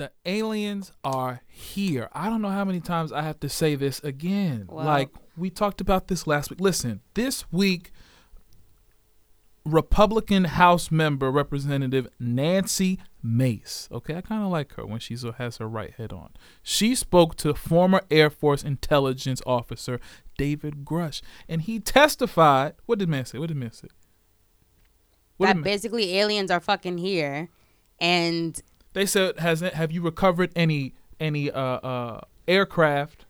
The aliens are here. I don't know how many times I have to say this again. Well- like we talked about this last week. Listen, this week Republican House member Representative Nancy Mace. Okay, I kind of like her when she has her right head on. She spoke to former Air Force intelligence officer David Grusch, and he testified. What did man say? What did man say? What that man- basically aliens are fucking here, and They said, "Has it, have you recovered any any uh, uh, aircraft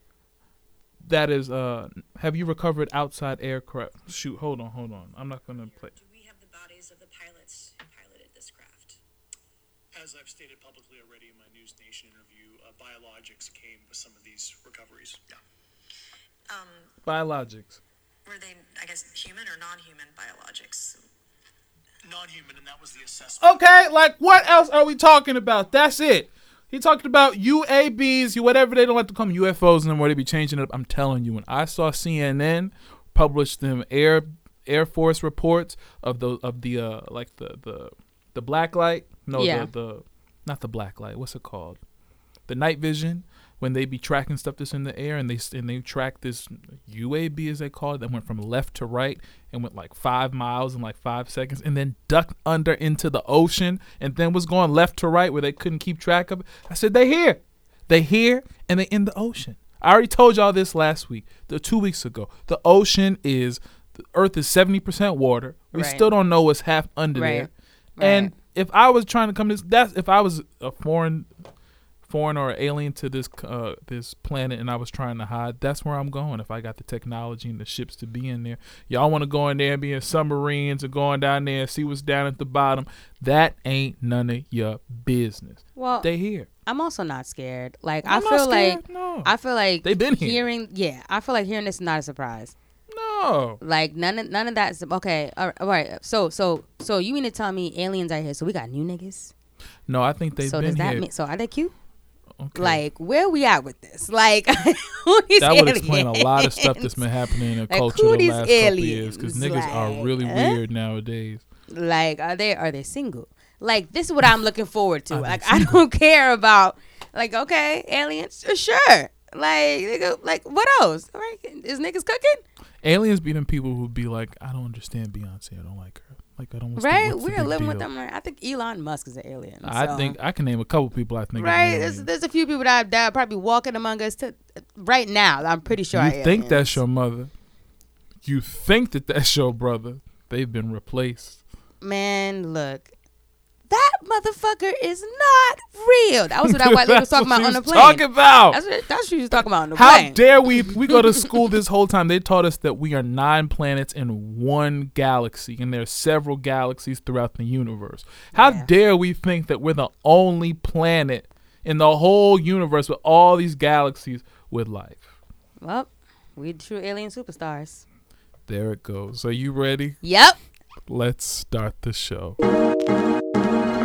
that is uh have you recovered outside aircraft?" Shoot, hold on, hold on. I'm not gonna play. Do we have the bodies of the pilots who piloted this craft? As I've stated publicly already in my News Nation interview, uh, biologics came with some of these recoveries. Yeah. Um, Biologics. Were they, I guess, human or non-human biologics? Non-human, and that was the assessment. Okay, like what else are we talking about? That's it. He talked about UABs, you whatever they don't like to call them, UFOs and where they be changing it up. I'm telling you, when I saw CNN publish them Air Air Force reports of the of the uh like the the the black light, no Yeah. the the not the black light, what's it called? The night vision when they be tracking stuff that's in the air and they and they track this UAB as they call it that went from left to right and went like five miles in like five seconds and then ducked under into the ocean and then was going left to right where they couldn't keep track of it. I said they here, they here and they in the ocean. I already told y'all this last week, the two weeks ago. The ocean is the Earth is seventy percent water. We Right. still don't know what's half under Right. there. And if I was trying to come this, that's if I was a foreign foreign or alien to this uh this planet and I was trying to hide, that's where I'm going. If I got the technology and the ships to be in there, y'all want to go in there and be in submarines or going down there and see what's down at the bottom. That ain't none of your business. well, They here. I'm also not scared. Like I'm I feel scared, like no. I feel like they've been here. hearing. Yeah, I feel like hearing this is not a surprise. No. Like none of none of that. is- Okay, all right, all right. So so so you mean to tell me aliens are here? So we got new niggas. No, I think they've so been does that here. mean? So are they cute? Okay. Like where we at with this? Like who these that would explain a lot of stuff that's been happening in the Like, culture the last couple years because aliens? niggas are really huh? weird nowadays. Like are they are they single? Like this is what I'm looking forward to. Like I don't care about like okay aliens uh, sure. Like nigga, like what else? Right, is niggas cooking? Aliens be them people who be like, I don't understand Beyonce. I don't like her. Like I don't. right, we're living with them. Right? I think Elon Musk is an alien. I so- think I can name a couple people. I think. Right, there's, there's a few people that that are probably walking among us to, right now. I'm pretty sure. you are think that's your mother? You think that that's your brother? They've been replaced. man? Look, that motherfucker is not real. That was what that white lady was talking about on the plane. Talking about. That's what, that's what she was talking about on the How plane. dare we? We go to school this whole time. They taught us that we are nine planets in one galaxy, and there are several galaxies throughout the universe. How Yeah. dare we think that we're the only planet in the whole universe with all these galaxies with life? well, we true alien superstars. There it goes. Are you ready? Yep. Let's start the show.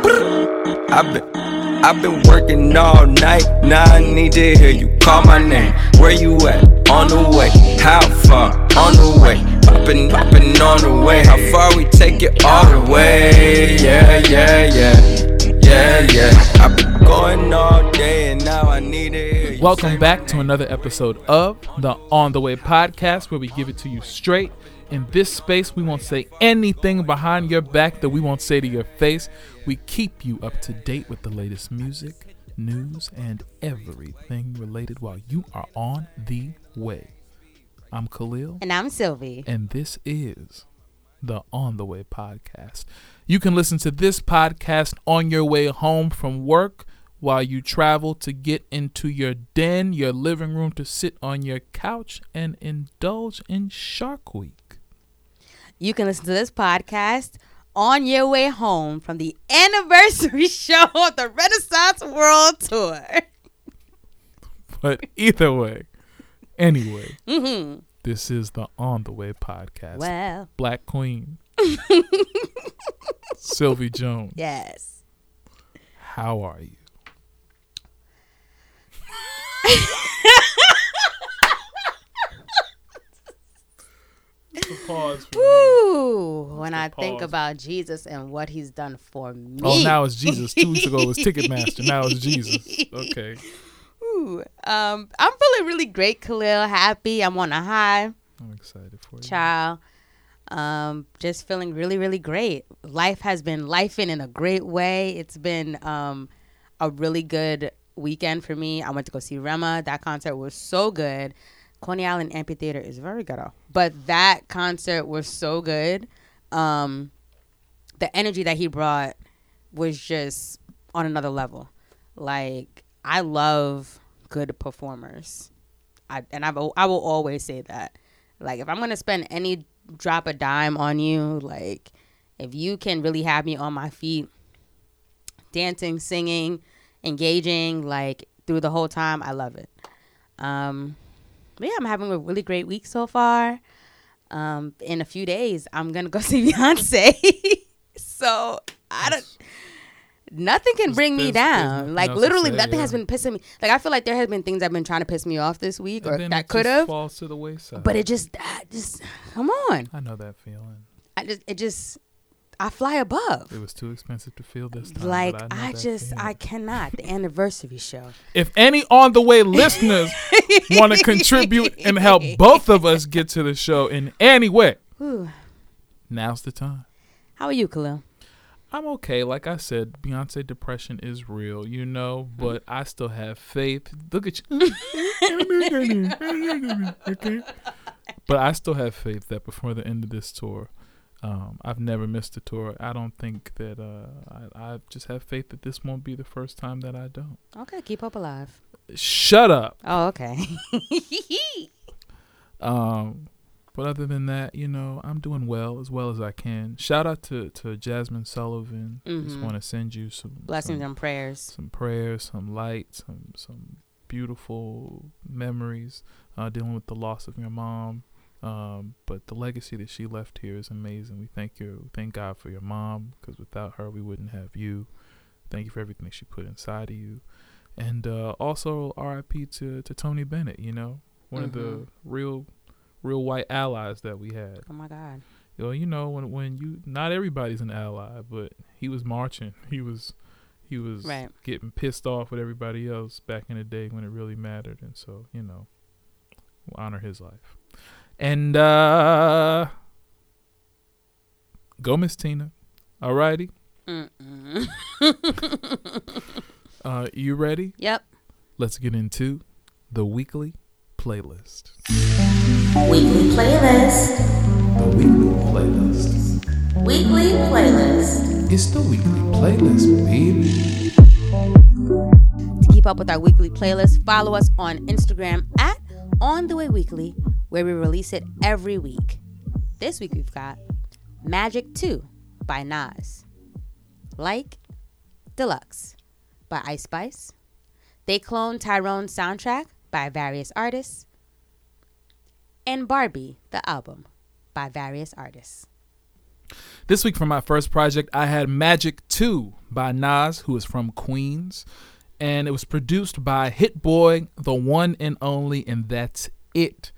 I've been, I've been working all night. Now I need to hear you call my name. Where you at? On the way. How far? On the way. Popping, popping on the way. How far we take it all the way? Yeah, yeah, yeah. Yeah, yeah. I've been going all day and now I need to hear you say Welcome back to another episode of the On the Way podcast, where we give it to you straight. In this space, we won't say anything behind your back that we won't say to your face. We keep you up to date with the latest music, news, and everything related while you are on the way. I'm Kahlil, And I'm Sylvee. and this is the On the Way podcast. You can listen to this podcast on your way home from work, while you travel to get into your den, your living room, to sit on your couch and indulge in Shark Week. You can listen to this podcast on your way home from the anniversary show of the Renaissance World Tour. But either way, anyway, hmm this is the On the Way podcast. Well, Black Queen, Sylvee Jones, yes. how are you? Pause for me. I think about Jesus and what he's done for me. Oh, now it's Jesus. Two weeks ago it was Ticketmaster. Now it's Jesus. Okay. Ooh, um, I'm feeling really great, Kahlil. Happy. I'm on a high. I'm excited for you. Child. Um, just feeling really, really great. Life has been lifing in a great way. It's been um a really good weekend for me. I went to go see Rema. That concert was so good. Coney Island Amphitheater is very ghetto, but that concert was so good. Um, the energy that he brought was just on another level. Like I love good performers. I and I've I will always say that. Like if I'm gonna spend any drop a dime on you, like if you can really have me on my feet, dancing, singing, engaging, like through the whole time, I love it. Um, yeah, I'm having a really great week so far. Um, in a few days, I'm gonna go see Beyonce. so I don't. Nothing can bring me down. Like literally, say, nothing has been pissing me. Like I feel like there has been things that have been trying to piss me off this week, And or that could have. falls to the wayside. But it just, I just come on. I know that feeling. I just, it just, I fly above. It was too expensive to feel this time. Like I, I just. I cannot. The anniversary show. If any on the way listeners want to contribute and help both of us get to the show in any way, Whew. now's the time. How are you, Kahlil? I'm okay. Like I said, Beyonce depression is real, you know, mm-hmm. but I still have faith. Look at you. okay. But I still have faith that before the end of this tour, um, I've never missed a tour. I don't think that uh, I, I just have faith that this won't be the first time that I don't. Okay, keep hope alive. Shut up. Oh, okay. Um, but other than that, you know, I'm doing well as well as I can. Shout out to, to Jazmine Sullivan. Just Mhm. want to send you some Blessings some, and prayers. some prayers, some light, some some beautiful memories uh, dealing with the loss of your mom. Um, but the legacy that she left here is amazing. We thank you, thank God for your mom, because without her, we wouldn't have you. Thank you for everything she put inside of you, and uh, also R.I.P. to to Tony Bennett. You know, one of the Mhm. real, real white allies that we had. Oh my God. Well, you know, when when you not everybody's an ally, but he was marching. He was he was Right. getting pissed off with everybody else back in the day when it really mattered, and so you know, we'll honor his life. And uh go Miss Tina. Alrighty. Uh you ready? yep. Let's get into the weekly playlist. Weekly playlist. The weekly playlist. Weekly playlist. It's the weekly playlist, baby. To keep up with our weekly playlist, follow us on Instagram at On the Way Weekly, where we release it every week. This week we've got Magic 2 by Nas, Like Deluxe by Ice Spice, They Clone Tyrone soundtrack by various artists, and Barbie, the album by various artists. This week for my first project, I had Magic 2 by Nas, who is from Queens. And it was produced by Hit Boy, the one and only, and that's it.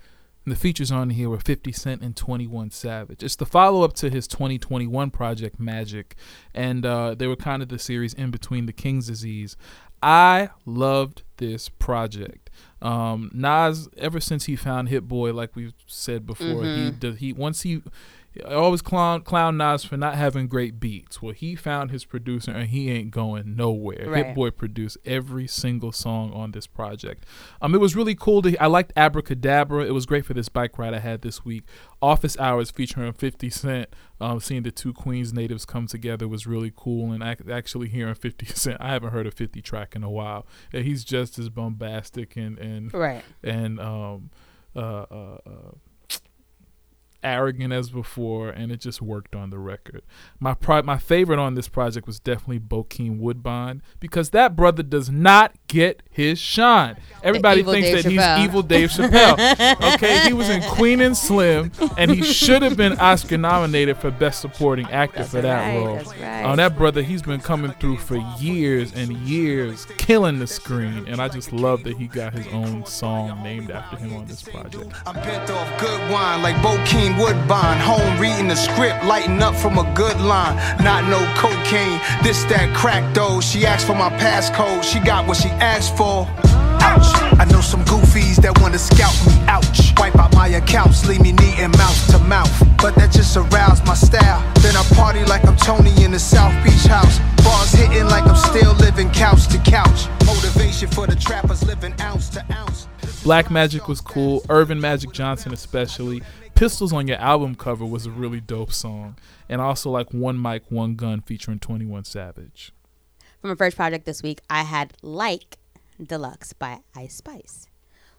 And the features on here were 50 Cent and 21 Savage. It's the follow up to his 2021 project, Magic. And uh, they were kind of the series in between the King's Disease. I loved this project. Um, Nas, ever since he found Hit Boy, like we've said before, he does he once he I always clown clown Nas for not having great beats. Well, he found his producer and he ain't going nowhere. Right. Hit Boy produced every single song on this project. Um, it was really cool to. I liked Abracadabra. It was great for this bike ride I had this week. Office Hours featuring 50 Cent. Um, seeing the two Queens natives come together was really cool, and ac- actually hearing 50 Cent. I haven't heard a 50 track in a while. And he's just as bombastic and and Right. and um, uh, uh, uh, arrogant as before, and it just worked on the record. My pri- my favorite on this project was definitely Bokeem Woodbine because that brother does not get his shine. Everybody thinks Dave that Chappelle. he's evil Dave Chappelle. okay, he was in Queen and Slim, and he should have been Oscar nominated for Best Supporting Actor for that right, role. that's right. Oh, that brother, he's been coming through for years and years, killing the screen, and I just love that he got his own song named after him on this project. I'm bent off good wine like Bokeem Woodbine. Home reading the script, lighting up from a good line. Not no cocaine, this that crack though. She asked for my passcode, she got what she asked for. Ouch. I know some goofies that wanna scout me. Ouch. Wipe out my accounts, leave me needing mouth to mouth. But that just aroused my style. Then I party like I'm Tony in the South Beach house. Bars hitting like I'm still living couch to couch. Motivation for the trappers living ounce to ounce. Black Magic was cool. Earvin Magic Johnson, especially. Pistols on your album cover was a really dope song. And also like One Mic, One Gun featuring 21 Savage. For my first project this week, I had Like Deluxe by Ice Spice.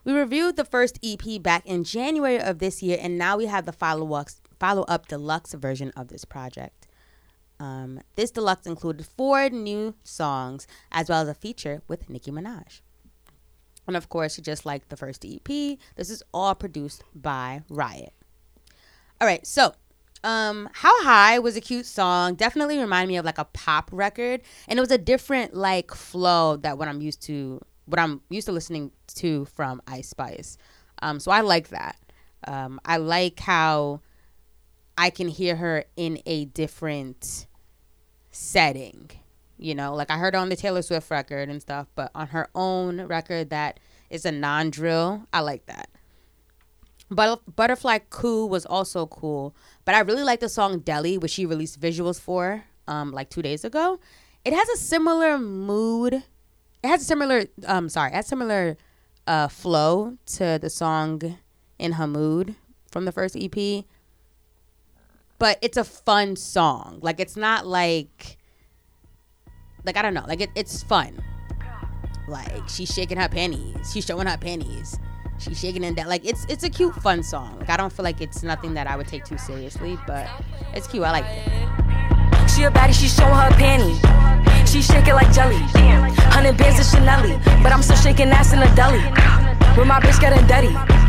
We reviewed the first EP back in January of this year, and now we have the follow up follow up deluxe version of this project. Um, this deluxe included four new songs as well as a feature with Nicki Minaj. And of course, just like the first EP, this is all produced by Riot. All right, so um, How High was a cute song. Definitely reminded me of like a pop record, and it was a different like flow that what I'm used to, what I'm used to listening to from Ice Spice. Um, so I like that. Um, I like how I can hear her in a different setting. You know, like I heard on the Taylor Swift record and stuff, but on her own record that is a non-drill, I like that. But Butterfly Coupe was also cool, but I really like the song Deli, which she released visuals for um like 2 days ago. It has a similar mood. It has a similar um sorry, it has similar uh flow to the song In Her Mood from the first EP. But it's a fun song. Like it's not like like I don't know, like it, it's fun. Like she's shaking her panties, she's showing her panties, she's shaking in that. Like it's it's a cute, fun song. Like I don't feel like it's nothing that I would take too seriously, but it's cute. I like it. She a baddie, she showing her panties. She shake it like jelly. Hundred bands of Chanel, but I'm still shaking ass in a deli. With my bitch getting dirty.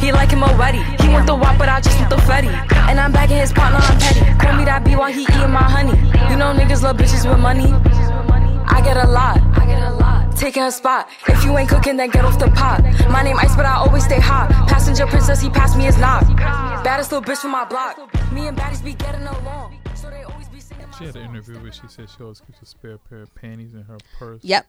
He like him already. He want the wop, but I just want the fetty. And I'm back in his partner, I'm petty. Call me that B while he eating my honey. You know niggas love bitches with money. I get a lot. I get a lot. Taking her spot. If you ain't cooking, then get off the pot. My name Ice, but I always stay hot. Passenger princess, he passed me his knock. Baddest little bitch from my block. Me and baddies be getting along. So they always be singing She had an interview where she said she always keeps a spare pair of panties in her purse. Yep.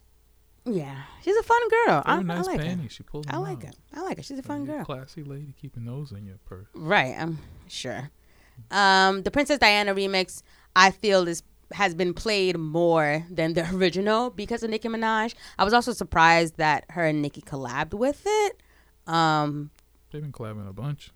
Yeah, she's a fun girl. I, nice I like panties. her. She pulled I like her. I like her. She's a fun girl. Classy lady keeping those in your purse. Right, I'm sure. Um, the Princess Diana remix, I feel is has been played more than the original because of Nicki Minaj. I was also surprised that her and Nicki collabed with it. Um, They've been collabing a bunch.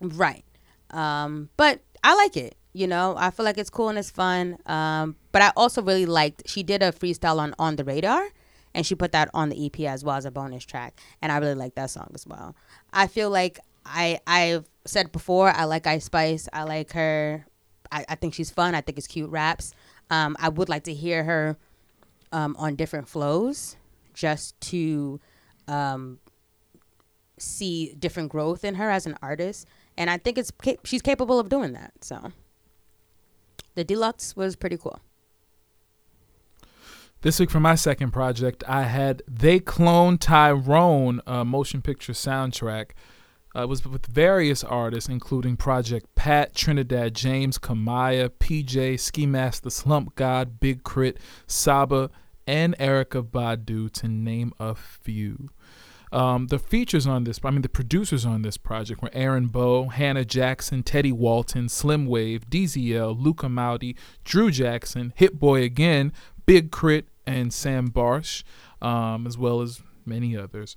right. Um, but I like it. You know, I feel like it's cool and it's fun. Um, but I also really liked she did a freestyle on on the radar, and she put that on the EP as well as a bonus track, and I really like that song as well. I feel like I I've said before I like Ice Spice. I like her. I, I think she's fun. I think it's cute raps. Um, I would like to hear her um, on different flows just to um, see different growth in her as an artist, and I think it's she's capable of doing that. So the deluxe was pretty cool. This week for my second project, I had They Clone Tyrone, a motion picture soundtrack. Uh, it was with various artists, including Project Pat, Trinidad James, Kamaiyah, PJ, Ski Mask, the Slump God, Big K.R.I.T., Saba, and Erykah Badu, to name a few. Um, the features on this, I mean, the producers on this project were Aaron Bow, Hannah Jackson, Teddy Walton, Slim Wave, DZL, Luca Maudi, Drew Jackson, Hit Boy Again, Big K.R.I.T., and Sam Barsh, um, as well as many others.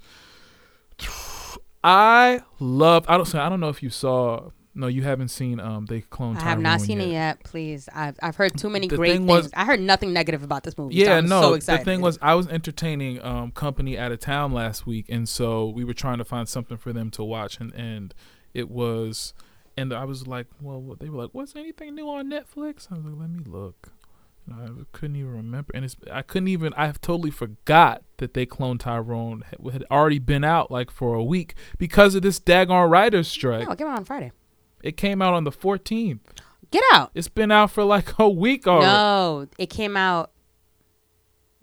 I love. I don't. I don't know if you saw. No, you haven't seen. Um, they cloned. I have not seen yet. it yet. Please, I've I've heard too many The great thing things. was- I heard nothing negative about this movie. Yeah, I'm no. so the thing was, I was entertaining um, company out of town last week, and so we were trying to find something for them to watch, and and it was, and I was like, well, they were like, what's anything new on Netflix? I was like, let me look, I couldn't even remember, and it's I couldn't even. I have totally forgot that they cloned Tyrone had, had already been out like for a week because of this daggone writer's strike. No, it came out on Friday. It came out on the 14th. Get out. It's been out for like a week already. No, it came out.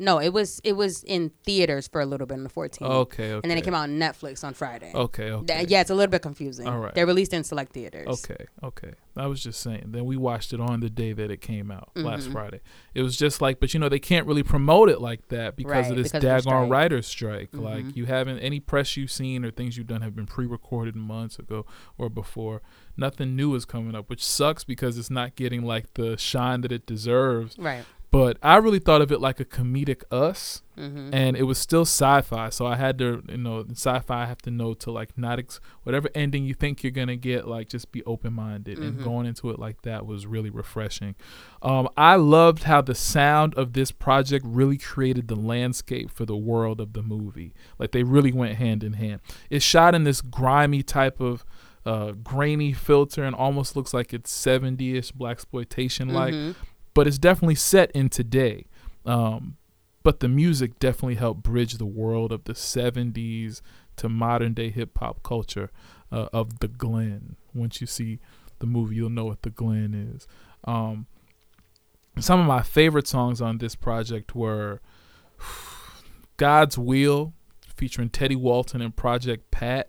No, it was it was in theaters for a little bit on the 14th. Okay, okay. And then it came out on Netflix on Friday. Okay, okay. Th- yeah, it's a little bit confusing. All right. They're released in select theaters. Okay, okay. I was just saying. Then we watched it on the day that it came out last Mhm. Friday. It was just like, but you know, they can't really promote it like that because Right, of this because of daggone strike. writer's strike. Mhm. Like, you haven't any press you've seen or things you've done have been pre-recorded months ago or before. Nothing new is coming up, which sucks because it's not getting like the shine that it deserves. Right. But I really thought of it like a comedic Us, Mhm. and it was still sci-fi. So I had to, you know, sci-fi I have to know to like not ex- whatever ending you think you're gonna get, like just be open-minded. And Mhm. going into it like that was really refreshing. Um, I loved how the sound of this project really created the landscape for the world of the movie. Like they really went hand in hand. It's shot in this grimy type of. Uh, grainy filter and almost looks like it's 70ish blaxploitation like Mhm. But it's definitely set in today. Um, but the music definitely helped bridge the world of the 70s to modern day hip hop culture uh, of the Glen. Once you see the movie, you'll know what the Glen is. Um, some of my favorite songs on this project were God's Wheel featuring Teddy Walton and Project Pat,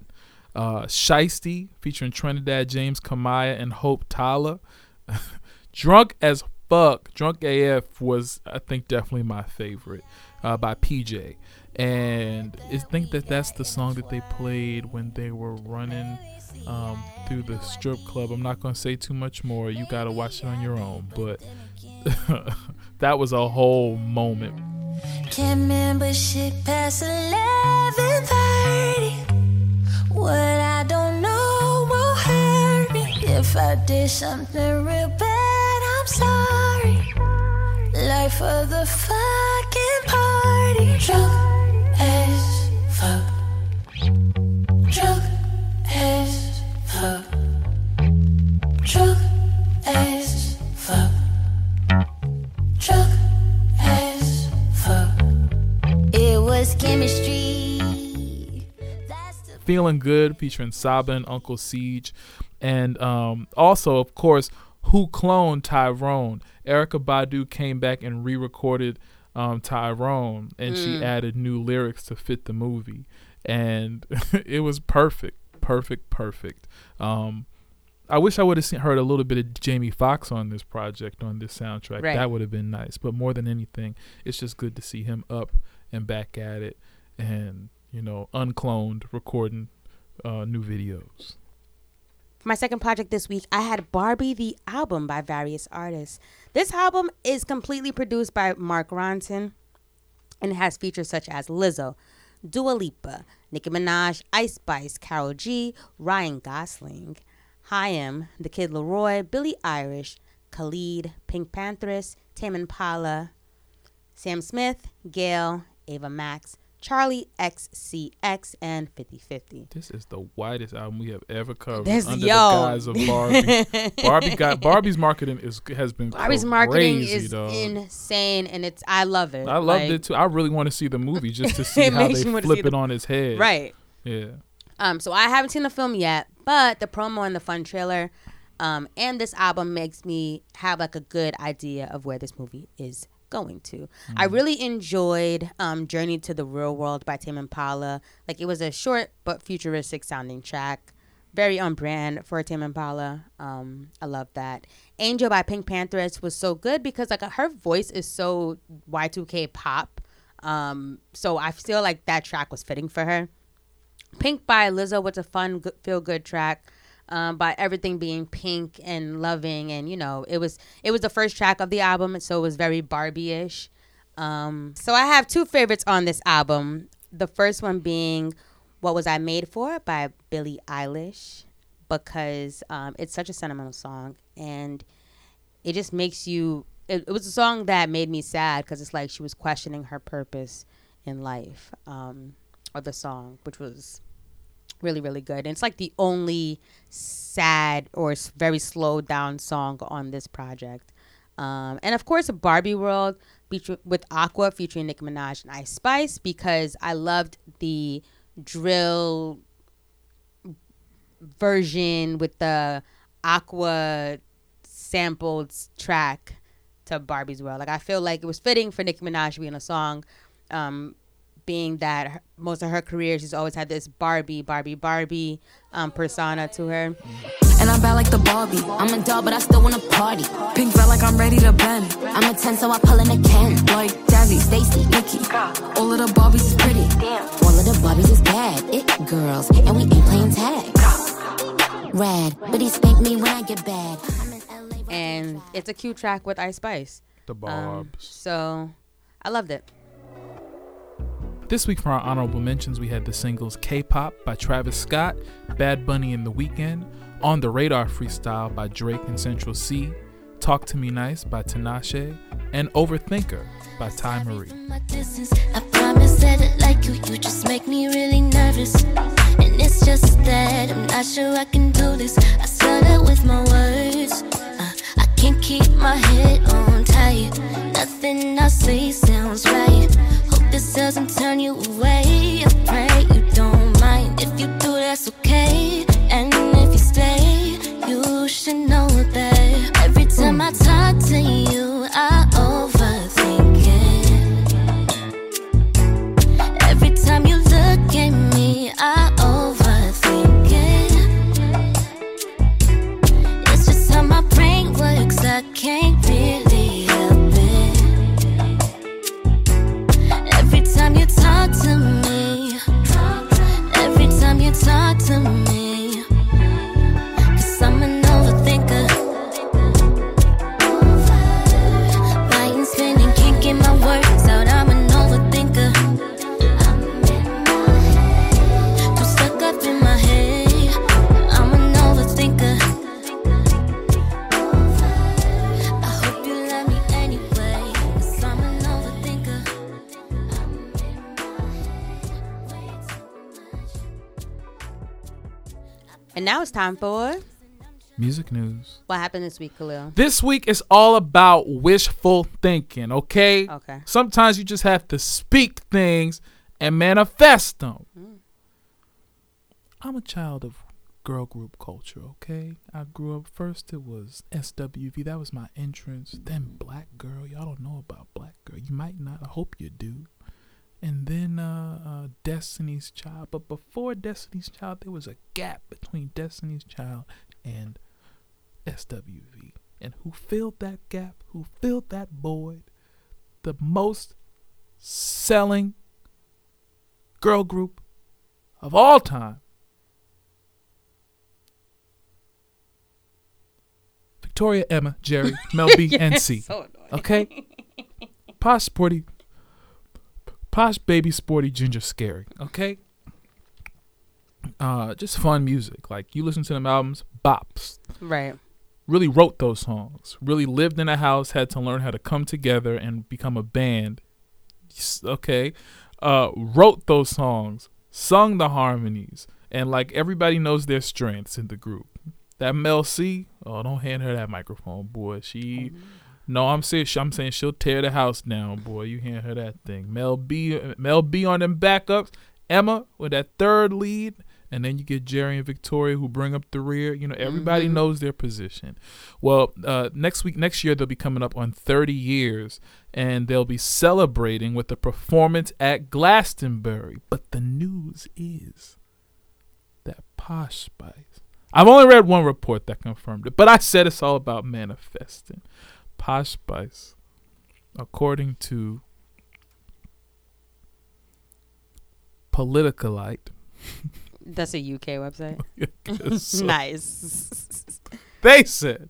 uh, Shiesty featuring Trinidad James Kamaiyah and Hope Tala. Drunk as fuck, Drunk AF was I think definitely my favorite uh, by PJ, and I think that that's the song that they played when they were running um, through the strip club. I'm not gonna say too much more. You gotta watch it on your own, but that was a whole moment. Can't. What I don't know will hurt me. If I did something real bad, I'm sorry. Life of the fucking party. Drunk as fuck. Drunk as fuck. Drunk as fuck. Drunk as fuck. It was chemistry. Feeling Good featuring Saba and Uncle Siege. And um, also, of course, Who Cloned Tyrone? Erykah Badu came back and re recorded um, Tyrone and she Mm. added new lyrics to fit the movie. And it was perfect. Perfect, perfect. Um, I wish I would have heard a little bit of Jamie Foxx on this project, on this soundtrack. Right. That would have been nice. But more than anything, it's just good to see him up and back at it and, you know, uncloned, recording uh, new videos. My second project this week, I had Barbie the album by various artists. This album is completely produced by Mark Ronson and has features such as Lizzo, Dua Lipa, Nicki Minaj, Ice Spice, Karol G, Ryan Gosling, Haim, The Kid LAROI, Billie Eilish, Khalid, PinkPantheress, Tame Impala, Sam Smith, GAYLE, Ava Max, Charli XCX, and 5050. This is the widest album we have ever covered This- under yo. the guise of Barbie. Barbie got Barbie's marketing is has been Barbie's marketing is dog. insane, and it's I love it. I loved Like, it too. I really want to see the movie just to see how they flip it the- on its head. Right. Yeah. Um, so I haven't seen the film yet, but the promo and the fun trailer, um, and this album makes me have like a good idea of where this movie is going to. I really enjoyed um, "Journey to the Real World" by Tame Impala. Like it was a short but futuristic sounding track, very on brand for Tame Impala. Um, I love that. "Angel" by PinkPantheress was so good because like her voice is so Y2K pop. Um, so I feel like that track was fitting for her. Pink by Lizzo was a fun, good, feel good track. Um, by everything being pink and loving, and you know, it was it was the first track of the album, so it was very Barbie-ish. Um, so I have two favorites on this album. The first one being "What Was I Made For" by Billie Eilish, because um, it's such a sentimental song, and it just makes you. It, it was a song that made me sad because it's like she was questioning her purpose in life, um, or the song, which was really really good. And it's like the only sad or very slowed down song on this project. Um, and of course, Barbie World with Aqua featuring Nicki Minaj and Ice Spice because I loved the drill version with the Aqua sampled track to Barbie's World. Like I feel like it was fitting for Nicki Minaj to be in a song, um, being that her, most of her career she's always had this Barbie, Barbie, Barbie um, persona to her. And I'm bad like the Barbie. I'm a doll, but I still wanna party. Pink felt like I'm ready to bend. I'm a 10, so I pull in a can. Like Jazzy, Stacy, Nikki. All of the Barbies is pretty. All of the Barbies is bad, it girls, and we ain't playing tag. Rad, but he spank me when I get bad. I'm in LA right And it's a cute track with Ice Spice. The Um, Barbs. so I loved it. This week for our honorable mentions, we had the singles K-Pop by Travis Scott, Bad Bunny and The Weeknd, On the Radar Freestyle by Drake and Central Cee, Talk to Me Nice by Tinashe, and Overthinker by Ty Marie. From my distance, I promise that I like you. You just make me really nervous. And it's just that I'm not sure I can do this. I stutter with my words. Uh, I can't keep my head on tight. Nothing I say sounds right. This doesn't turn you away. Now it's time for Music news. what happened this week, Kahlil. This week is all about wishful thinking, okay? Okay. Sometimes you just have to speak things and manifest them. I'm a child of girl group culture, okay? I grew up first it was SWV, that was my entrance. Then Black Girl, y'all don't know about Black Girl. You might not. I hope you do. And then uh, uh, Destiny's Child. But before Destiny's Child, there was a gap between Destiny's Child and SWV. And who filled that gap? Who filled that void? The most selling girl group of all time. Victoria, Emma, Geri, Mel B, and C. So. Okay? Posh, sporty, posh, baby, sporty, ginger, scary. Okay? Uh, just fun music. Like you listen to them albums, bops. Right. Really wrote those songs. Really lived in a house. Had to learn how to come together and become a band. Okay, uh, wrote those songs, sung the harmonies, and like everybody knows their strengths in the group. That Mel C, oh, don't hand her that microphone, boy. She, no, I'm serious. I'm saying she'll tear the house down, boy. You hand her that thing. Mel B, Mel B on them backups. Emma with that third lead, and then you get Geri and Victoria who bring up the rear. You know, everybody knows their position. Well, uh, next week, next year, they'll be coming up on 30 years, and they'll be celebrating with a performance at Glastonbury. But the news is that Posh Spice. I've only read one report that confirmed it, but I said it's all about manifesting. Posh Spice, according to Politicalite, That's a UK website. so nice. they said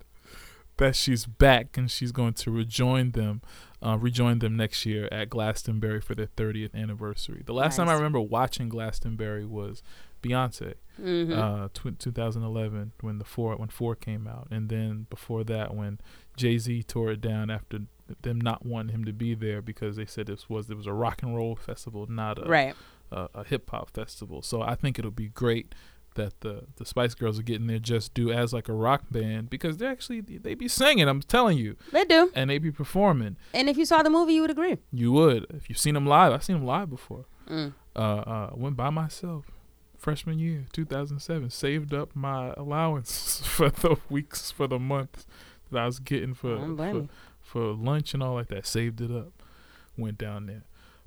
that she's back and she's going to rejoin them, uh, rejoin them next year at Glastonbury for their 30th anniversary. The last time I remember watching Glastonbury was Beyonce, Mhm. uh, tw- 2011 when the four when four came out, and then before that when Jay Z tore it down after them not wanting him to be there because they said this was it was a rock and roll festival, not a Right. a, a hip hop festival. So I think it'll be great that the the Spice Girls are getting their just due as like a rock band because they actually they be singing. I'm telling you, They do. and they be performing. And if you saw the movie, you would agree. You would if you've seen them live. I've seen them live before. Mm. Uh, uh, went by myself freshman year, 2007. Saved up my allowance for the weeks for the months that I was getting for I don't blame for, for lunch and all like that. Saved it up. Went down there.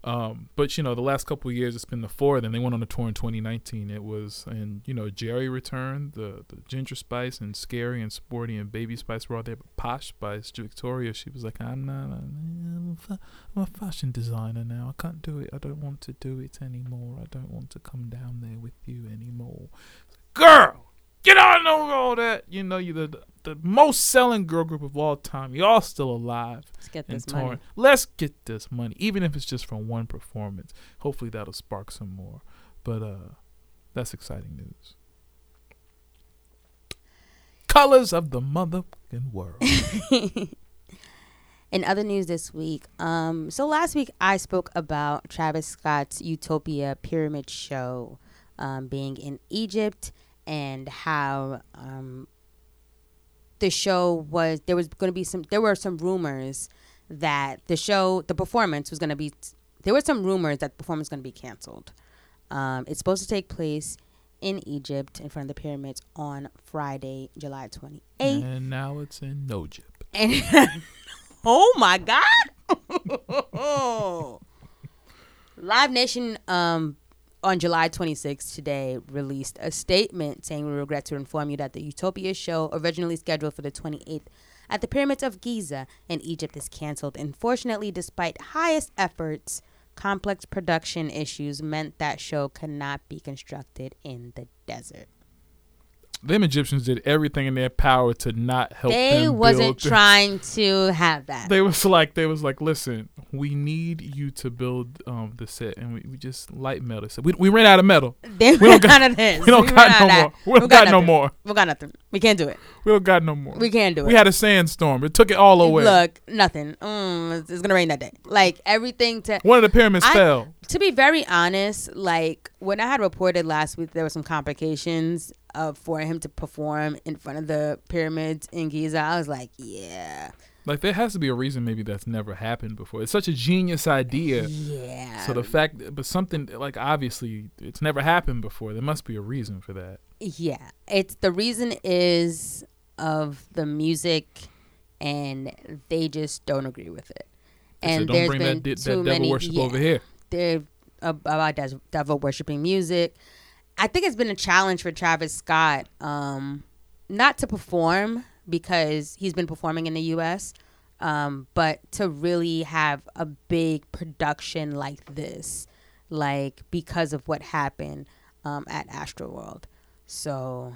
Um, but you know, the last couple years it's been the four. Then they went on a tour in 2019. It was and you know Geri returned, the the Ginger Spice and Scary and Sporty and Baby Spice were all there. But Posh Spice, Victoria, she was like, I'm not, I'm a fashion designer now. I can't do it. I don't want to do it anymore. I don't want to come down there with you anymore. Girl, get on over all that. You know, you're the the most selling girl group of all time. Y'all still alive Let's get this money. touring. Let's get this money, even if it's just from one performance. Hopefully that'll spark some more. But uh, that's exciting news. Colors of the motherfucking world. In other news this week, um, so last week I spoke about Travis Scott's Utopia Pyramid Show um, being in Egypt and how um, the show was there was going to be some there were some rumors that the show the performance was going to be there were some rumors that the performance was going to be canceled. Um, it's supposed to take place in Egypt in front of the pyramids on Friday, July 28th. and now it's in Nojib. And oh my God. Live Nation um on July 26th today released a statement saying we regret to inform you that the Utopia show originally scheduled for the 28th at the pyramids of Giza in Egypt is canceled. Unfortunately, despite highest efforts, complex production issues meant that show could not be constructed in the desert. Them Egyptians did everything in their power to not help They wasn't trying to have that. They was like they was like, listen, we need you to build um the set, and we, we just light metal. So we we ran out of metal. They we don't got out of this. We don't We got no more. We don't got, no more. We got nothing. We can't do it. We don't got no more. We can't do it. We had a sandstorm. It took it all away. Look, nothing. Mm, it's, it's gonna rain that day. Like everything to One of the pyramids I- fell. To be very honest, like when I had reported last week, there were some complications uh, for him to perform in front of the pyramids in Giza. I was like, yeah, Like there has to be a reason maybe that's never happened before. It's such a genius idea. yeah. So the fact, but something like obviously it's never happened before. There must be a reason for that. Yeah, it's the reason is of the music, and they just don't agree with it. And don't there's bring been that, di- too that devil many worship yeah, over here. They're ab- about devil worshiping music. I think it's been a challenge for Travis Scott, um, not to perform because he's been performing in the U.S., um, but to really have a big production like this, like because of what happened um, at Astroworld. So,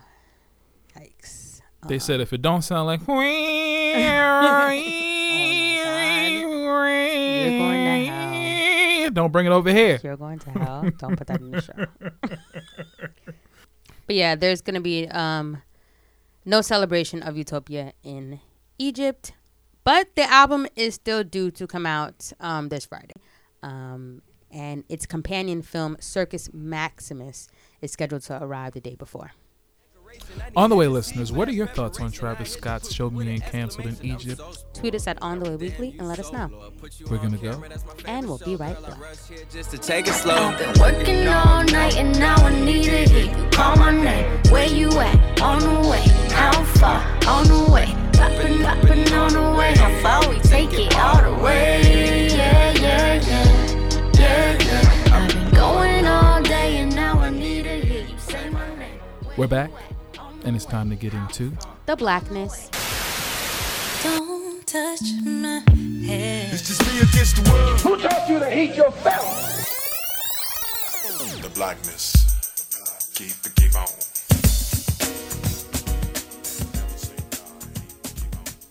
yikes. They Uh, said if it don't sound like You're going to hell. don't bring it over here. You're going to hell. Don't put that in the show. but yeah, there's gonna be um no celebration of Utopia in Egypt, but the album is still due to come out um this Friday. Um and its companion film Circus Maximus is scheduled to arrive the day before. On the way, listeners, what are your thoughts on Travis Scott's show being canceled in Egypt? Tweet us at On the Way Weekly and let us know. We're gonna go. And we'll be right back. Just to take it slow. Been working all night and now I need to hear you call my name. Where you at? On the way. How far? On the way. Poppin', poppin' on the way. How far we take it all the way? Yeah, yeah, yeah. Yeah, yeah. I've been going all day and now I need to hear you say my name. We're back, and it's time to get into The blackness. Don't touch my head. It's just me against the world. Who taught you to hate your fellow? The blackness. Keep it, keep on.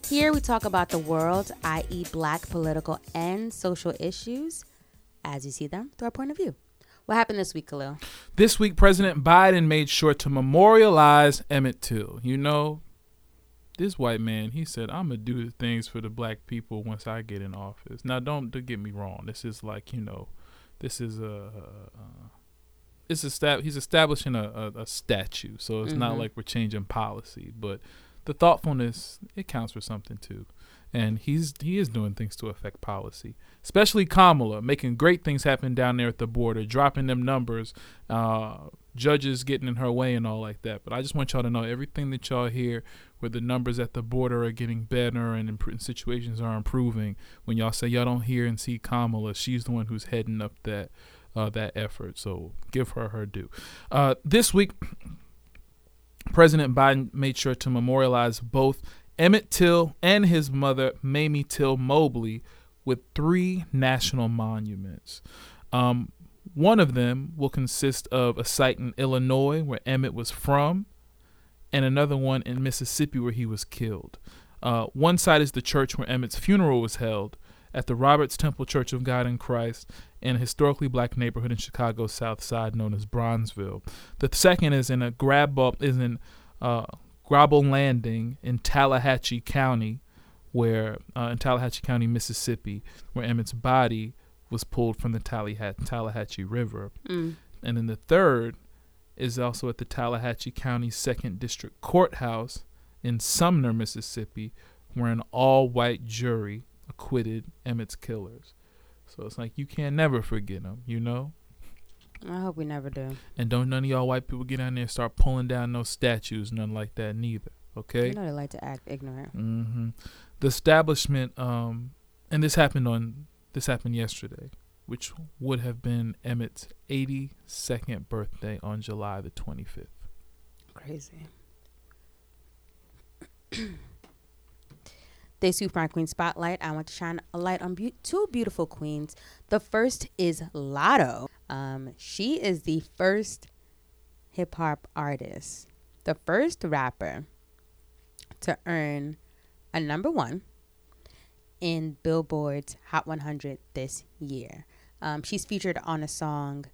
Here we talk about the world, i.e., black political and social issues, as you see them through our point of view. What happened this week, Kahlil? This week, President Biden made sure to memorialize Emmett Till. You know, this white man, he said, I'm going to do things for the black people once I get in office. Now, don't, don't get me wrong. This is like, you know, this is a. Uh, it's estab- he's establishing a, a, a statue, so it's not Mhm. like we're changing policy, but the thoughtfulness it counts for something too. And he's he is doing things to affect policy, especially Kamala, making great things happen down there at the border, dropping them numbers, uh, judges getting in her way and all like that. But I just want y'all to know everything that y'all hear, where the numbers at the border are getting better and impro- situations are improving. When y'all say y'all don't hear and see Kamala, she's the one who's heading up that uh, that effort. So give her her due. Uh, this week, President Biden made sure to memorialize both Emmett Till and his mother, Mamie Till Mobley, with three national monuments. Um, one of them will consist of a site in Illinois where Emmett was from, and another one in Mississippi where he was killed. Uh, one site is the church where Emmett's funeral was held at the Roberts Temple Church of God in Christ in a historically black neighborhood in Chicago's South Side known as Bronzeville. The second is in a grab up is in uh, Graball Landing in Tallahatchie County, where uh, in Tallahatchie County, Mississippi, where Emmett's body was pulled from the Tallahatchie River. Mm. And then the third is also at the Tallahatchie County Second District Courthouse in Sumner, Mississippi, where an all-white jury acquitted Emmett's killers. So it's like you can't never forget them, you know. I hope we never do. And don't none of y'all white people get on there and start pulling down no statues, nothing like that neither. Okay. You know they like to act ignorant. Mm-hmm. The establishment, um, and this happened on this happened yesterday, which would have been Emmett's 82nd birthday on July the 25th. Crazy. Day Super Queen Spotlight. I want to shine a light on beau- two beautiful queens. The first is Latto. Um, she is the first hip hop artist, the first rapper to earn a number one in Billboard's Hot 100 this year. Um, she's featured on a song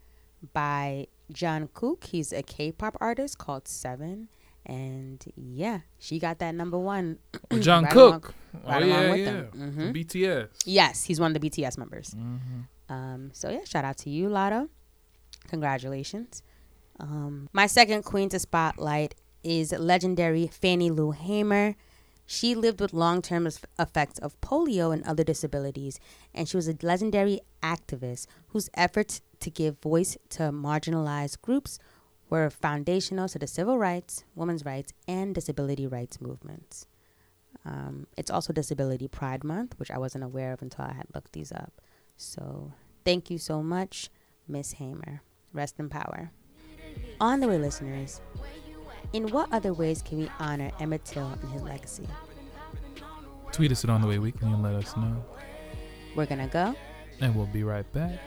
by Jungkook. He's a K-pop artist called Seven, and yeah, she got that number one. Oh, John right along- Cook. right oh, along yeah, with yeah. Mhm. BTS. Yes, he's one of the BTS members. Mm-hmm. Um, so yeah, shout out to you, Latto. Congratulations. Um, my second queen to spotlight is legendary Fannie Lou Hamer. She lived with long-term effects of polio and other disabilities, and she was a legendary activist whose efforts to give voice to marginalized groups were foundational to the civil rights, women's rights, and disability rights movements. Um, it's also Disability Pride Month, which I wasn't aware of until I had looked these up. So thank you so much, Miss Hamer. Rest in power. On the way, listeners, in what other ways can we honor Emmett Till and his legacy? Tweet us at On The Way Weekly and let us know. We're gonna go. And we'll be right back.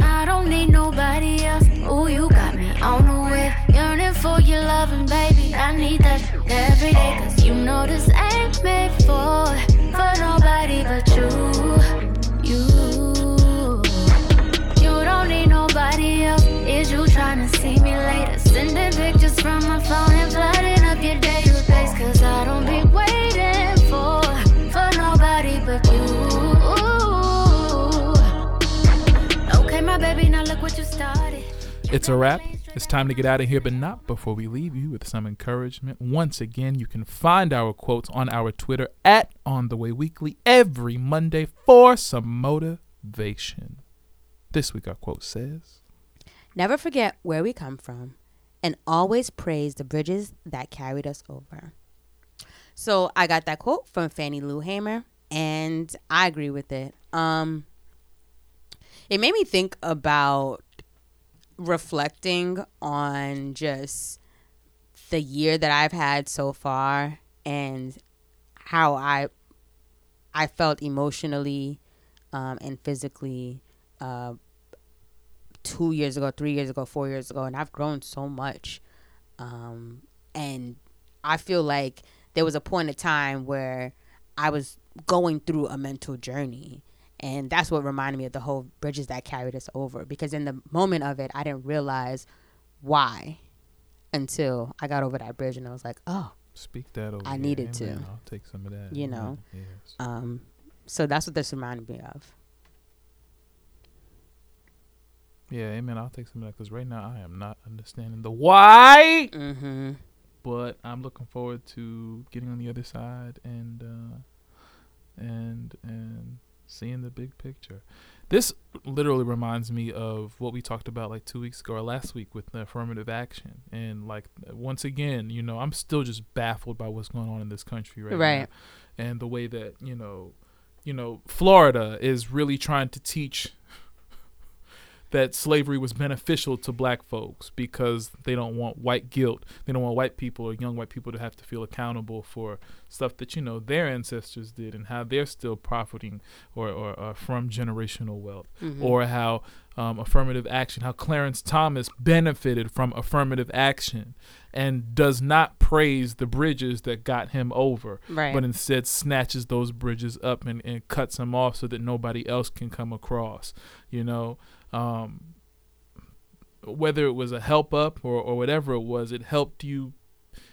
I don't need nobody else. Ooh, you got me on the way. Yearning for your loving, baby. I need that every day. Cause you know this ain't made for, for nobody but you. You. You trying to see me later? Sending pictures from my phone and flooding up your. Cause I don't be waiting for, for nobody but you. Okay, my baby, now look what you started. It's a wrap. It's time to get out of here, but not before we leave you with some encouragement. Once again, you can find our quotes on our Twitter at On The Way Weekly every Monday for some motivation. This week, our quote says Never forget where we come from and always praise the bridges that carried us over. So I got that quote from Fannie Lou Hamer and I agree with it. Um it made me think about reflecting on just the year that I've had so far and how I I felt emotionally um, and physically uh, two years ago, three years ago, four years ago, and I've grown so much. Um, and I feel like there was a point of time where I was going through a mental journey. And that's what reminded me of the whole bridges that carried us over. Because in the moment of it, I didn't realize why until I got over that bridge and I was like, oh, Speak that over. I needed to. I'll take some of that. you know. Yes. Um, so that's what this reminded me of. Yeah, amen. I'll take some of that because right now I am not understanding the why. Mm-hmm. But I'm looking forward to getting on the other side and uh, and and seeing the big picture. This literally reminds me of what we talked about like two weeks ago or last week with the affirmative action. And like once again, you know, I'm still just baffled by what's going on in this country right, Right. now, and the way that you know, you know, Florida is really trying to teach that slavery was beneficial to black folks because they don't want white guilt. They don't want white people or young white people to have to feel accountable for stuff that you know their ancestors did and how they're still profiting or, or, or from generational wealth, Mhm. or how um, affirmative action, how Clarence Thomas benefited from affirmative action and does not praise the bridges that got him over, Right. but instead snatches those bridges up and, and cuts them off so that nobody else can come across. You know, um, whether it was a help up or, or whatever it was, it helped you,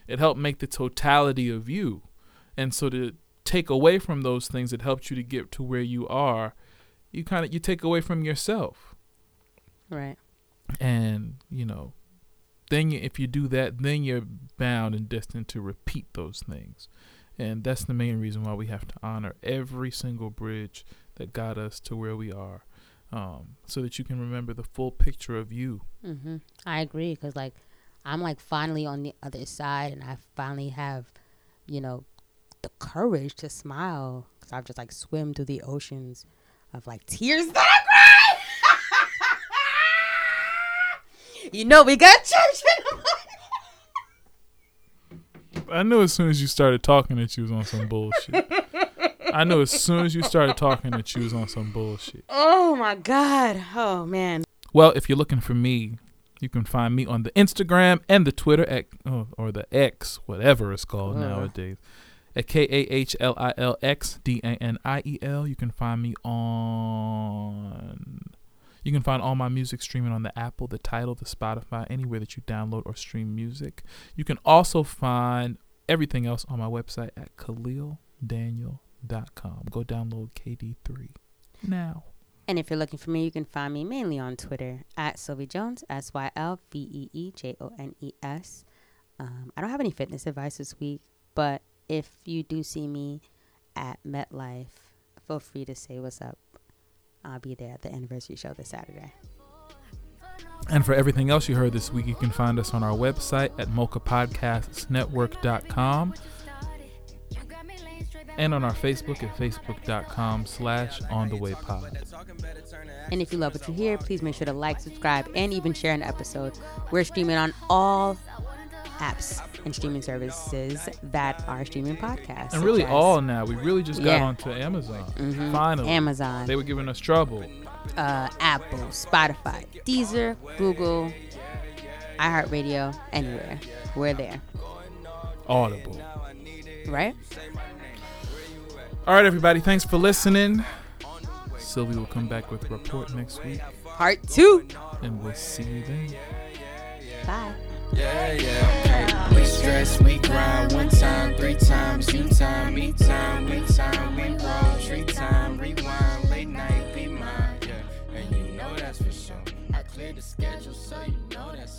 it helped make the totality of you. And so to take away from those things that helped you to get to where you are, you kind of you take away from yourself. Right. And, you know, then you, if you do that, then you're bound and destined to repeat those things. And that's the main reason why we have to honor every single bridge that got us to where we are. Um, so that you can remember the full picture of you. Mm-hmm. I agree because like I'm like finally on the other side, and I finally have, you know, the courage to smile because I've just like swim through the oceans of like tears that I cry. you know, we got church in the morning. I knew as soon as you started talking that you was on some bullshit. I knew as soon as you started talking that you was on some bullshit. Oh my god. Oh man. Well, if you're looking for me, you can find me on the Instagram and the Twitter at, oh, or the X, whatever it's called Uh. nowadays, at K A H L I L X D A N I E L. You can find me on. You can find all my music streaming on the Apple, the Tidal, the Spotify, anywhere that you download or stream music. You can also find everything else on my website at KahlilDaniel.com. Go download KD3 now. And if you're looking for me, you can find me mainly on Twitter at Sylvee Jones, S Y L V E E J O N E S. Um, I don't have any fitness advice this week, but if you do see me at MetLife, feel free to say what's up. I'll be there at the anniversary show this Saturday. And for everything else you heard this week, you can find us on our website at mochapodcastsnetwork.com and on our Facebook at facebook.com slash on the way pod. And if you love what you hear, please make sure to like, subscribe, and even share an episode. We're streaming on all apps and streaming services that are streaming podcasts. And really all now. We really just got Yeah. onto Amazon. Mhm. Finally. Amazon. They were giving us trouble. uh, Apple, Spotify, Deezer, Google, iHeartRadio, anywhere. We're there. Audible. Right? All right, everybody. Thanks for listening. Sylvee will come back with a report next week. Part two. And we'll see you then. Bye. Yeah, yeah. We stress, we grind one time, three times, you time, me time, we time, we roll, tree time, rewind, late night, be mine, yeah. And you know that's for sure. I cleared the schedule, so you know that's a go.